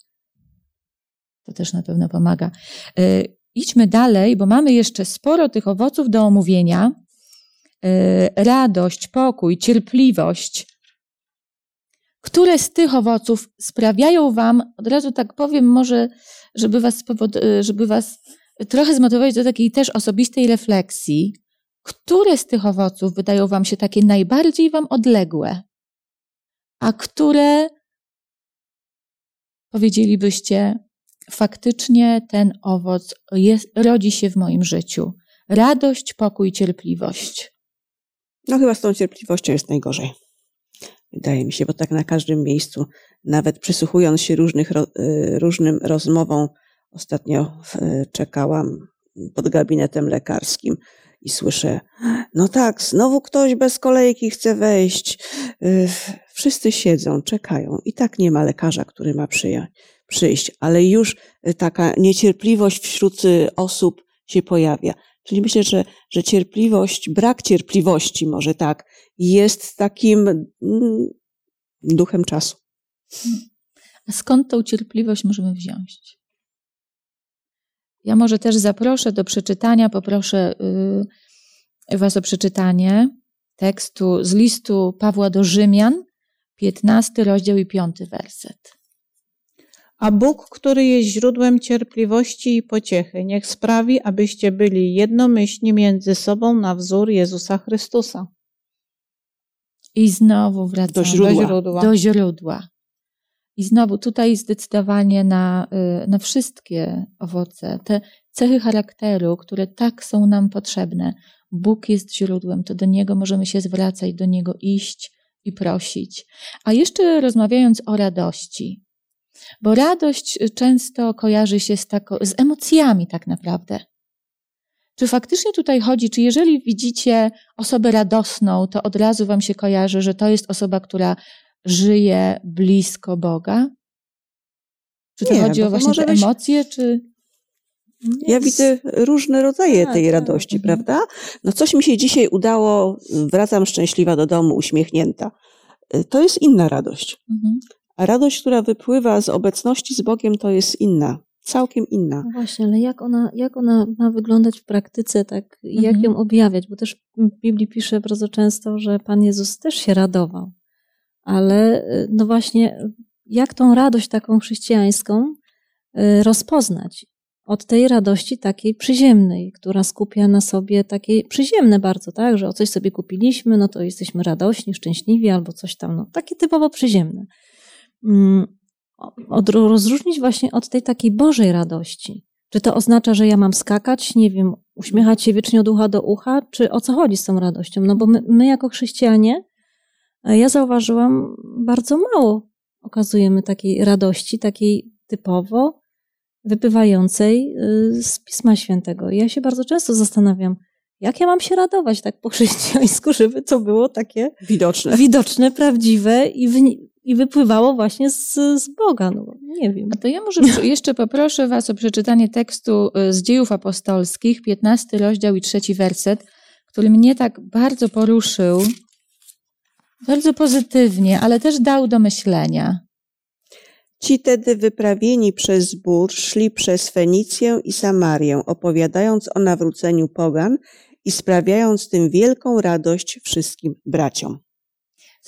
B: To też na pewno pomaga. Y, idźmy dalej, bo mamy jeszcze sporo tych owoców do omówienia. Y, radość, pokój, cierpliwość. Które z tych owoców sprawiają Wam, od razu tak powiem, może, żeby Was, y, żeby was trochę zmotywować do takiej też osobistej refleksji, które z tych owoców wydają Wam się takie najbardziej Wam odległe, a które powiedzielibyście, faktycznie ten owoc jest, rodzi się w moim życiu. Radość, pokój, cierpliwość.
C: No chyba z tą cierpliwością jest najgorzej. Wydaje mi się, bo tak na każdym miejscu, nawet przysłuchując się różnych, y, różnym rozmowom, ostatnio czekałam pod gabinetem lekarskim i słyszę, no tak, znowu ktoś bez kolejki chce wejść. Y, wszyscy siedzą, czekają i tak nie ma lekarza, który ma przyjść, ale już y, taka niecierpliwość wśród osób się pojawia. Czyli myślę, że, że cierpliwość, brak cierpliwości może tak, jest takim mm, duchem czasu.
B: A skąd tą cierpliwość możemy wziąć? Ja może też zaproszę do przeczytania, poproszę y, Was o przeczytanie tekstu z listu Pawła do Rzymian, 15 rozdział i 5 werset.
D: A Bóg, który jest źródłem cierpliwości i pociechy, niech sprawi, abyście byli jednomyślni między sobą na wzór Jezusa Chrystusa.
B: I znowu wracamy
C: do źródła.
B: Do źródła. Do źródła. I znowu tutaj zdecydowanie na, y, na wszystkie owoce, te cechy charakteru, które tak są nam potrzebne. Bóg jest źródłem, to do Niego możemy się zwracać, do Niego iść i prosić. A jeszcze rozmawiając o radości, bo radość często kojarzy się z, tako, z emocjami, tak naprawdę. Czy faktycznie tutaj chodzi, czy jeżeli widzicie osobę radosną, to od razu wam się kojarzy, że to jest osoba, która żyje blisko Boga? Czy to
C: Nie,
B: chodzi o właśnie te być... emocje, czy.
C: Ja widzę różne rodzaje tak, tej tak, radości, tak. prawda? No coś mi się dzisiaj udało, wracam szczęśliwa do domu, uśmiechnięta. To jest inna radość. Mhm. A radość, która wypływa z obecności z Bogiem, to jest inna, całkiem inna.
E: No właśnie, ale jak ona, jak ona ma wyglądać w praktyce, tak, mhm. jak ją objawiać? Bo też w Biblii pisze bardzo często, że Pan Jezus też się radował. Ale y, no właśnie, jak tą radość taką chrześcijańską y, rozpoznać? Od tej radości takiej przyziemnej, która skupia na sobie takie przyziemne bardzo, tak, że o coś sobie kupiliśmy, no to jesteśmy radośni, szczęśliwi albo coś tam, no takie typowo przyziemne. Mm, od, rozróżnić właśnie od tej takiej Bożej radości. Czy to oznacza, że ja mam skakać, nie wiem, uśmiechać się wiecznie od ucha do ucha, czy o co chodzi z tą radością? No bo my, my jako chrześcijanie, e, ja zauważyłam, bardzo mało okazujemy takiej radości, takiej typowo wypływającej y, z Pisma Świętego. Ja się bardzo często zastanawiam, jak ja mam się radować tak po <laughs> chrześcijańsku, żeby to było takie
C: widoczne,
E: widoczne prawdziwe i, w, i wypływało właśnie z, z Boga. No, nie wiem.
B: A to ja może jeszcze poproszę Was o przeczytanie tekstu y, z dziejów apostolskich, 15 rozdział i trzeci werset, który mnie tak bardzo poruszył, bardzo pozytywnie, ale też dał do myślenia.
C: Ci tedy wyprawieni przez zbór szli przez Fenicję i Samarię, opowiadając o nawróceniu pogan i sprawiając tym wielką radość wszystkim braciom.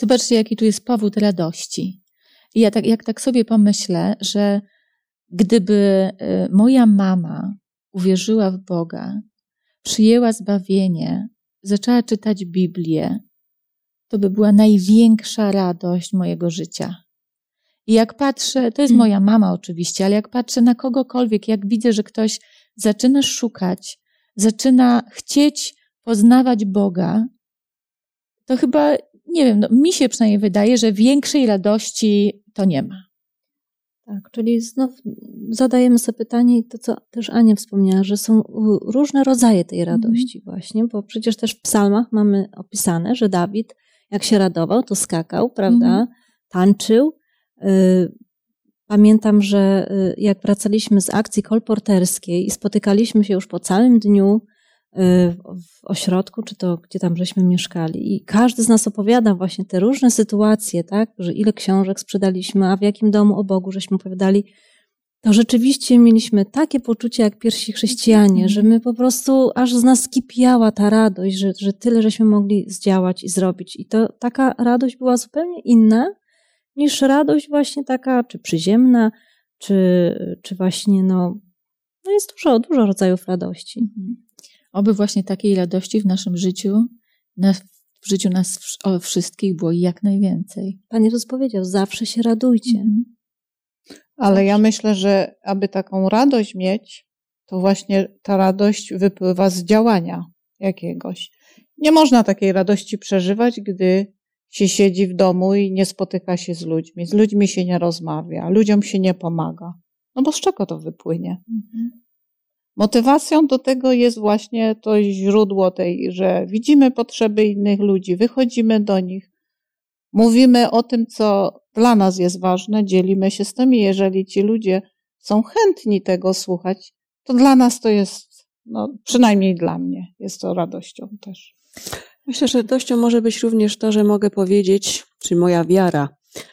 B: Zobaczcie, jaki tu jest powód radości. I ja tak, jak tak sobie pomyślę, że gdyby y, moja mama uwierzyła w Boga, przyjęła zbawienie, zaczęła czytać Biblię, to by była największa radość mojego życia. I jak patrzę, to jest hmm. moja mama oczywiście, ale jak patrzę na kogokolwiek, jak widzę, że ktoś zaczyna szukać, zaczyna chcieć poznawać Boga, to chyba nie wiem, no, mi się przynajmniej wydaje, że większej radości to nie ma.
E: Tak, czyli znów zadajemy sobie pytanie, to co też Ania wspomniała, że są różne rodzaje tej mhm. radości mm. właśnie, bo przecież też w psalmach mamy opisane, że Dawid jak się radował, to skakał, prawda, mm. tańczył. Y, pamiętam, że y, jak wracaliśmy z akcji kolporterskiej i spotykaliśmy się już po całym dniu w ośrodku, czy to gdzie tam żeśmy mieszkali. I każdy z nas opowiada właśnie te różne sytuacje, tak, że ile książek sprzedaliśmy, a w jakim domu o Bogu żeśmy opowiadali. To rzeczywiście mieliśmy takie poczucie jak pierwsi chrześcijanie, że my po prostu aż z nas kipiała ta radość, że, że tyle żeśmy mogli zdziałać i zrobić. I to taka radość była zupełnie inna niż radość właśnie taka, czy przyziemna, czy, czy właśnie no, no jest dużo, dużo rodzajów radości.
B: Oby właśnie takiej radości w naszym życiu, w życiu nas wszystkich było jak najwięcej.
E: Pan Jezus powiedział, zawsze się radujcie. Mhm.
D: Ale ja myślę, że aby taką radość mieć, to właśnie ta radość wypływa z działania jakiegoś. Nie można takiej radości przeżywać, gdy się siedzi w domu i nie spotyka się z ludźmi. Z ludźmi się nie rozmawia, ludziom się nie pomaga. No bo z czego to wypłynie? Mhm. Motywacją do tego jest właśnie to źródło tej, że widzimy potrzeby innych ludzi, wychodzimy do nich, mówimy o tym, co dla nas jest ważne, dzielimy się z tym i jeżeli ci ludzie są chętni tego słuchać, to dla nas to jest, no, przynajmniej dla mnie, jest to radością też.
C: Myślę, że radością może być również to, że mogę powiedzieć, czy moja wiara,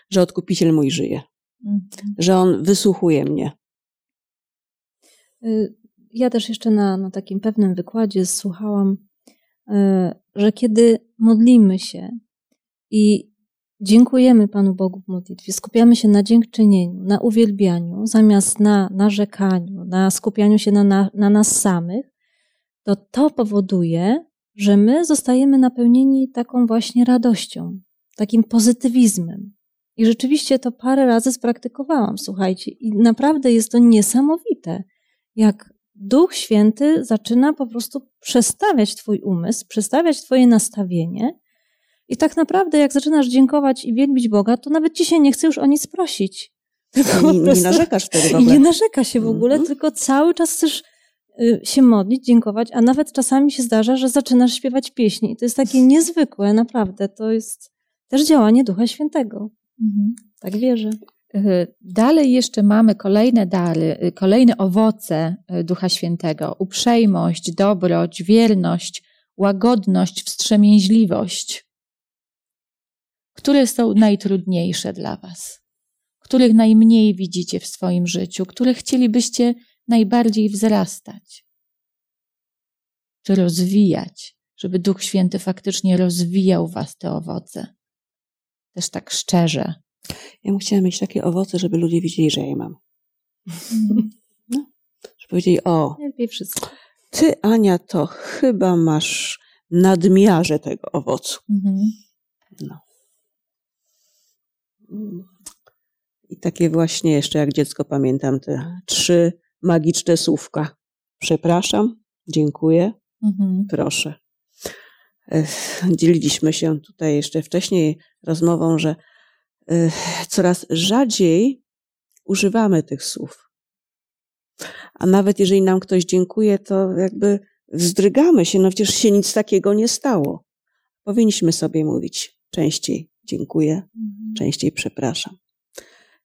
C: że odkupiciel mój żyje, mhm. że on wysłuchuje mnie.
E: Ja też jeszcze na, na takim pewnym wykładzie słuchałam, y, że kiedy modlimy się i dziękujemy Panu Bogu w modlitwie, skupiamy się na dziękczynieniu, na uwielbianiu, zamiast na narzekaniu, na skupianiu się na, na, na nas samych, to to powoduje, że my zostajemy napełnieni taką właśnie radością, takim pozytywizmem. I rzeczywiście to parę razy spraktykowałam, słuchajcie, i naprawdę jest to niesamowite, jak Duch Święty zaczyna po prostu przestawiać Twój umysł, przestawiać Twoje nastawienie. I tak naprawdę, jak zaczynasz dziękować i wielbić Boga, to nawet ci się nie chce już o nic prosić. <laughs>
C: Tylko nie, nie narzekasz wtedy w ogóle.
E: I nie narzeka się w ogóle, mm -hmm. tylko cały czas chcesz y, się modlić, dziękować, a nawet czasami się zdarza, że zaczynasz śpiewać pieśni. I to jest takie niezwykłe, naprawdę. To jest też działanie Ducha Świętego. Mhm. Tak wierzę.
B: Y, dalej jeszcze mamy kolejne dary, y, kolejne owoce y, Ducha Świętego: uprzejmość, dobroć, wierność, łagodność, wstrzemięźliwość. Które są najtrudniejsze dla Was? Których najmniej widzicie w swoim życiu? Które chcielibyście najbardziej wzrastać? Czy rozwijać, żeby Duch Święty faktycznie rozwijał Was te owoce? Też tak szczerze,
C: ja bym chciała mieć takie owoce, żeby ludzie widzieli, że ja je mam. No, żeby powiedzieli, o,
E: wszystko.
C: ty Ania to chyba masz nadmiarze tego owocu. Mhm. No. I takie właśnie jeszcze jak dziecko pamiętam te trzy magiczne słówka. Przepraszam, dziękuję, mhm. proszę. Dzieliliśmy się tutaj jeszcze wcześniej rozmową, że coraz rzadziej używamy tych słów. A nawet jeżeli nam ktoś dziękuje, to jakby wzdrygamy się, no przecież się nic takiego nie stało. Powinniśmy sobie mówić częściej dziękuję, mhm. częściej przepraszam.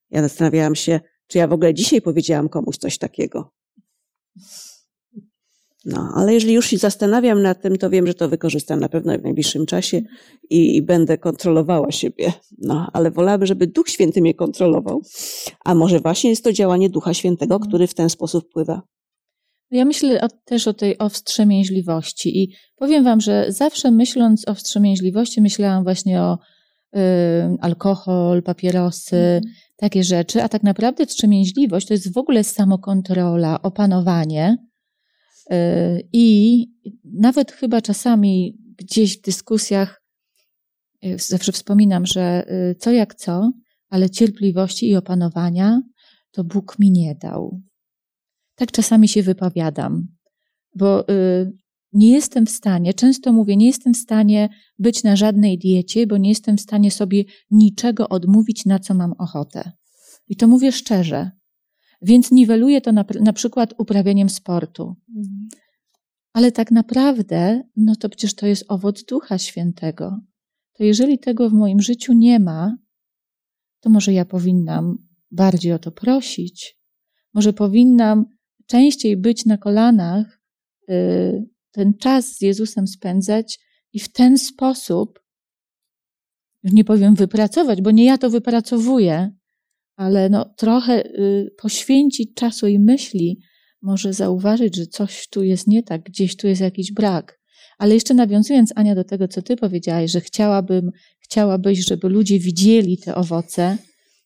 C: Ja zastanawiałam się, czy ja w ogóle dzisiaj powiedziałam komuś coś takiego. No, ale jeżeli już się zastanawiam nad tym, to wiem, że to wykorzystam na pewno w najbliższym czasie i, i będę kontrolowała siebie. No, ale wolałabym, żeby Duch Święty mnie kontrolował. A może właśnie jest to działanie Ducha Świętego, mhm. który w ten sposób wpływa.
B: Ja myślę o, też o tej o wstrzemięźliwości i powiem wam, że zawsze myśląc o wstrzemięźliwości myślałam właśnie o y, alkohol, papierosy, mhm. takie rzeczy, a tak naprawdę wstrzemięźliwość to jest w ogóle samokontrola, opanowanie, I nawet chyba czasami gdzieś w dyskusjach y, zawsze wspominam, że y, co jak co, ale cierpliwości i opanowania to Bóg mi nie dał. Tak czasami się wypowiadam, bo nie jestem w stanie, często mówię, nie jestem w stanie być na żadnej diecie, bo nie jestem w stanie sobie niczego odmówić, na co mam ochotę. I to mówię szczerze. Więc niweluje to na, na przykład uprawianiem sportu. Mhm. Ale tak naprawdę, no to przecież to jest owoc Ducha Świętego. To jeżeli tego w moim życiu nie ma, to może ja powinnam bardziej o to prosić. Może powinnam częściej być na kolanach yy, ten czas z Jezusem spędzać i w ten sposób, już nie powiem wypracować, bo nie ja to wypracowuję, ale no, trochę y, poświęcić czasu i myśli, może zauważyć, że coś tu jest nie tak, gdzieś tu jest jakiś brak. Ale jeszcze nawiązując, Ania, do tego, co ty powiedziałaś, że chciałabym, chciałabyś, żeby ludzie widzieli te owoce,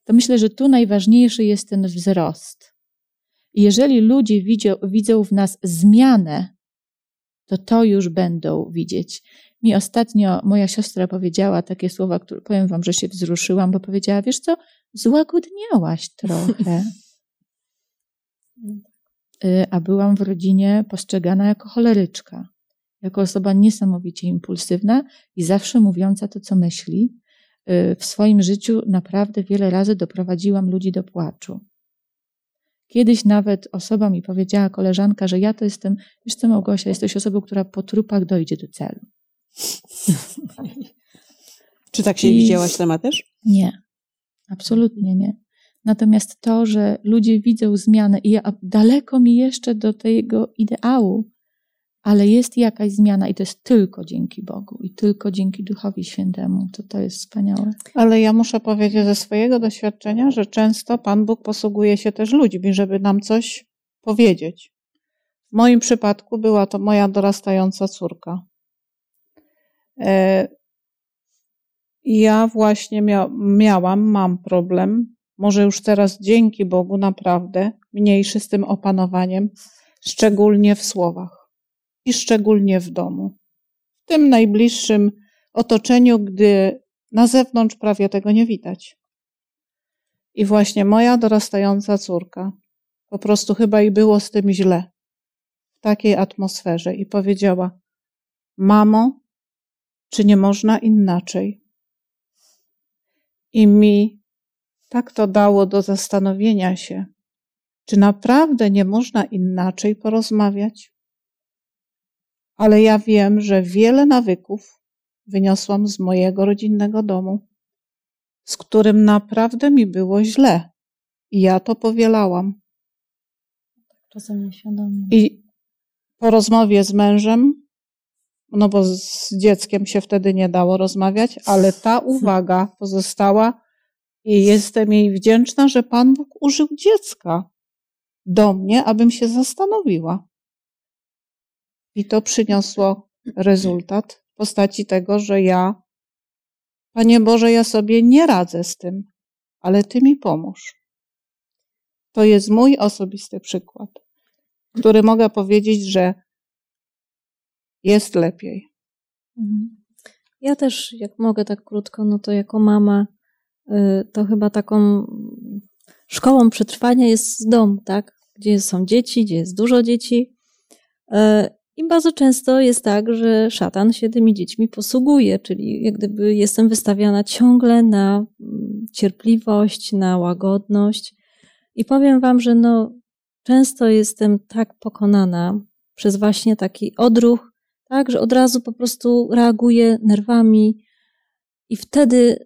B: to myślę, że tu najważniejszy jest ten wzrost. Jeżeli ludzie widzą, widzą w nas zmianę, to to już będą widzieć. Mi ostatnio moja siostra powiedziała takie słowa, które powiem wam, że się wzruszyłam, bo powiedziała, wiesz co, złagodniałaś trochę. Y, a byłam w rodzinie postrzegana jako choleryczka, jako osoba niesamowicie impulsywna i zawsze mówiąca to, co myśli. Y, w swoim życiu naprawdę wiele razy doprowadziłam ludzi do płaczu. Kiedyś nawet osoba mi powiedziała, koleżanka, że ja to jestem, wiesz co Małgosia, jesteś osobą, która po trupach dojdzie do celu. <laughs>
C: Czy tak się
B: I-
C: widziałaś sama też?
B: Nie, absolutnie nie. Natomiast to, że ludzie widzą zmianę i ja, daleko mi jeszcze do tego ideału, ale jest jakaś zmiana i to jest tylko dzięki Bogu i tylko dzięki Duchowi Świętemu, to to jest wspaniałe.
D: Ale ja muszę powiedzieć ze swojego doświadczenia, że często Pan Bóg posługuje się też ludźmi, żeby nam coś powiedzieć. W moim przypadku była to moja dorastająca córka. E, Ja właśnie mia- miałam, mam problem, może już teraz dzięki Bogu naprawdę, mniejszy z tym opanowaniem, szczególnie w słowach i szczególnie w domu. W tym najbliższym otoczeniu, gdy na zewnątrz prawie tego nie widać. I właśnie moja dorastająca córka, po prostu chyba i było z tym źle, w takiej atmosferze, i powiedziała: Mamo, czy nie można inaczej? I mi tak to dało do zastanowienia się, czy naprawdę nie można inaczej porozmawiać? Ale ja wiem, że wiele nawyków wyniosłam z mojego rodzinnego domu, z którym naprawdę mi było źle. I ja to powielałam.
E: Czasem nieświadomie.
D: I po rozmowie z mężem, no bo z dzieckiem się wtedy nie dało rozmawiać, ale ta <laughs> uwaga pozostała i jestem jej wdzięczna, że Pan Bóg użył dziecka do mnie, abym się zastanowiła. I to przyniosło rezultat w postaci tego, że ja, Panie Boże, ja sobie nie radzę z tym, ale Ty mi pomóż. To jest mój osobisty przykład, który mogę powiedzieć, że jest lepiej.
E: Mhm. Ja też, jak mogę tak krótko, no to jako mama, y, to chyba taką szkołą przetrwania jest dom, tak? Gdzie są dzieci, gdzie jest dużo dzieci. Y, I bardzo często jest tak, że szatan się tymi dziećmi posługuje, czyli jak gdyby jestem wystawiana ciągle na mm, cierpliwość, na łagodność. I powiem Wam, że no, często jestem tak pokonana przez właśnie taki odruch, tak, że od razu po prostu reaguję nerwami i wtedy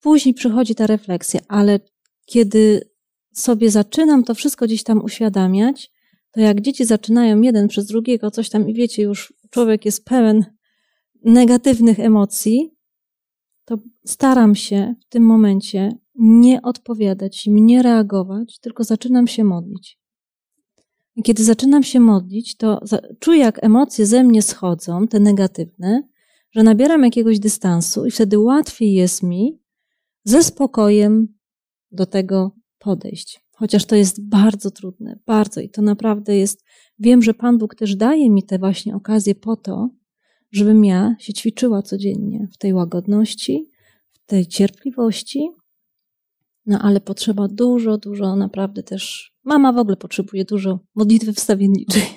E: później przychodzi ta refleksja, ale kiedy sobie zaczynam to wszystko gdzieś tam uświadamiać, to jak dzieci zaczynają jeden przez drugiego coś tam i wiecie, już człowiek jest pełen negatywnych emocji, to staram się w tym momencie nie odpowiadać im, nie reagować, tylko zaczynam się modlić. Kiedy zaczynam się modlić, to czuję, jak emocje ze mnie schodzą, te negatywne, że nabieram jakiegoś dystansu i wtedy łatwiej jest mi ze spokojem do tego podejść. Chociaż to jest bardzo trudne, bardzo i to naprawdę jest. Wiem, że Pan Bóg też daje mi te właśnie okazje po to, żebym ja się ćwiczyła codziennie w tej łagodności, w tej cierpliwości. No ale potrzeba dużo, dużo naprawdę też. Mama w ogóle potrzebuje dużo modlitwy wstawienniczej. <laughs>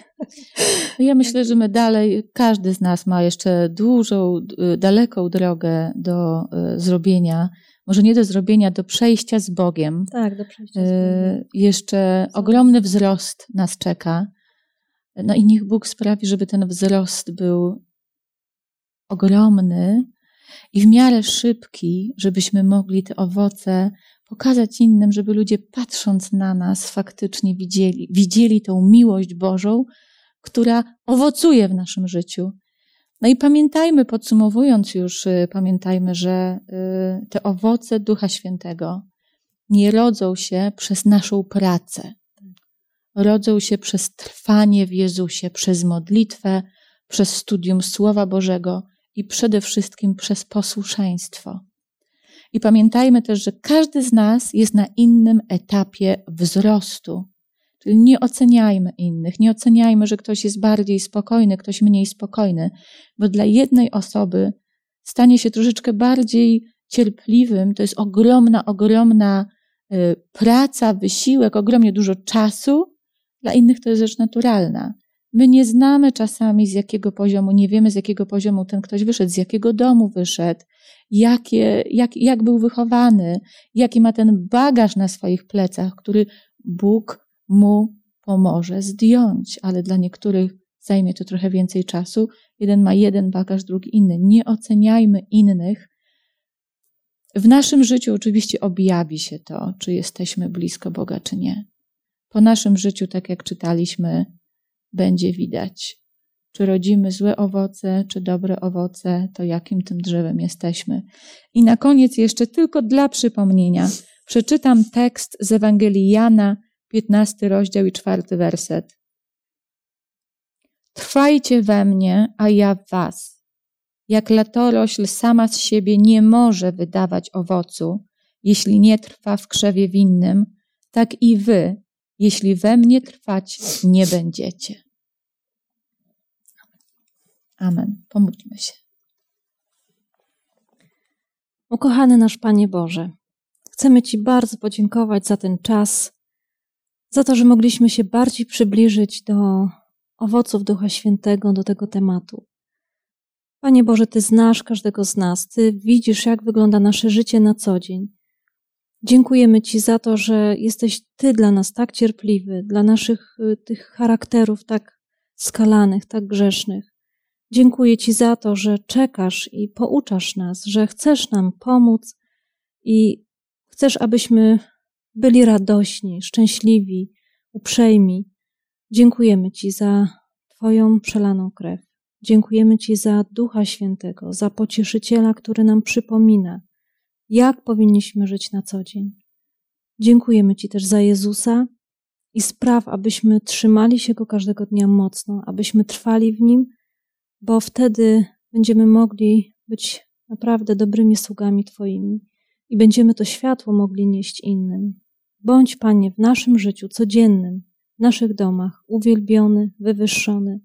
B: Ja myślę, że my dalej, każdy z nas ma jeszcze dużą, daleką drogę do y, zrobienia. Może nie do zrobienia, do przejścia z Bogiem.
E: Tak, do przejścia. z Bogiem.
B: Y, Jeszcze ogromny wzrost nas czeka. No i niech Bóg sprawi, żeby ten wzrost był ogromny i w miarę szybki, żebyśmy mogli te owoce pokazać innym, żeby ludzie patrząc na nas faktycznie widzieli, widzieli tą miłość Bożą, która owocuje w naszym życiu. No i pamiętajmy, podsumowując już, y, pamiętajmy, że y, te owoce Ducha Świętego nie rodzą się przez naszą pracę. Rodzą się przez trwanie w Jezusie, przez modlitwę, przez studium Słowa Bożego i przede wszystkim przez posłuszeństwo. I pamiętajmy też, że każdy z nas jest na innym etapie wzrostu. Czyli nie oceniajmy innych, nie oceniajmy, że ktoś jest bardziej spokojny, ktoś mniej spokojny, bo dla jednej osoby stanie się troszeczkę bardziej cierpliwym, to jest ogromna, ogromna y, praca, wysiłek, ogromnie dużo czasu, dla innych to jest rzecz naturalna. My nie znamy czasami z jakiego poziomu, nie wiemy z jakiego poziomu ten ktoś wyszedł, z jakiego domu wyszedł, jakie, jak, jak był wychowany, jaki ma ten bagaż na swoich plecach, który Bóg mu pomoże zdjąć, ale dla niektórych zajmie to trochę więcej czasu. Jeden ma jeden bagaż, drugi inny. Nie oceniajmy innych. W naszym życiu oczywiście objawi się to, czy jesteśmy blisko Boga, czy nie. Po naszym życiu, tak jak czytaliśmy, będzie widać, czy rodzimy złe owoce, czy dobre owoce, to jakim tym drzewem jesteśmy. I na koniec jeszcze tylko dla przypomnienia przeczytam tekst z Ewangelii Jana, 15 rozdział i czwarty werset. Trwajcie we mnie, a ja w was. Jak latorośl sama z siebie nie może wydawać owocu, jeśli nie trwa w krzewie winnym, tak i wy, jeśli we mnie trwać nie będziecie. Amen. Pomódlmy się.
E: Ukochany nasz Panie Boże, chcemy Ci bardzo podziękować za ten czas, za to, że mogliśmy się bardziej przybliżyć do owoców Ducha Świętego, do tego tematu. Panie Boże, Ty znasz każdego z nas, Ty widzisz, jak wygląda nasze życie na co dzień. Dziękujemy Ci za to, że jesteś Ty dla nas tak cierpliwy, dla naszych y, tych charakterów tak skalanych, tak grzesznych. Dziękuję Ci za to, że czekasz i pouczasz nas, że chcesz nam pomóc i chcesz, abyśmy byli radośni, szczęśliwi, uprzejmi. Dziękujemy Ci za Twoją przelaną krew. Dziękujemy Ci za Ducha Świętego, za pocieszyciela, który nam przypomina, jak powinniśmy żyć na co dzień. Dziękujemy Ci też za Jezusa i spraw, abyśmy trzymali się Go każdego dnia mocno, abyśmy trwali w Nim, bo wtedy będziemy mogli być naprawdę dobrymi sługami Twoimi i będziemy to światło mogli nieść innym. Bądź, Panie, w naszym życiu codziennym, w naszych domach, uwielbiony, wywyższony.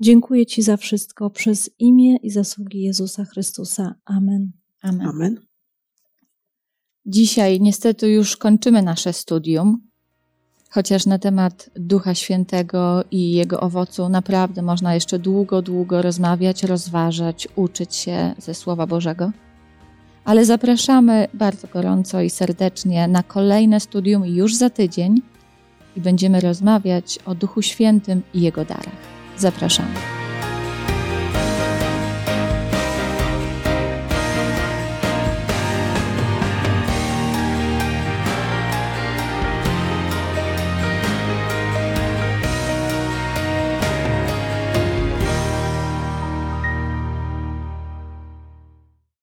E: Dziękuję Ci za wszystko przez imię i zasługi Jezusa Chrystusa. Amen.
B: Amen.
C: Amen.
B: Dzisiaj niestety już kończymy nasze studium, chociaż na temat Ducha Świętego i jego owocu naprawdę można jeszcze długo, długo rozmawiać, rozważać, uczyć się ze Słowa Bożego. Ale zapraszamy bardzo gorąco i serdecznie na kolejne studium już za tydzień i będziemy rozmawiać o Duchu Świętym i jego darach. Zapraszamy.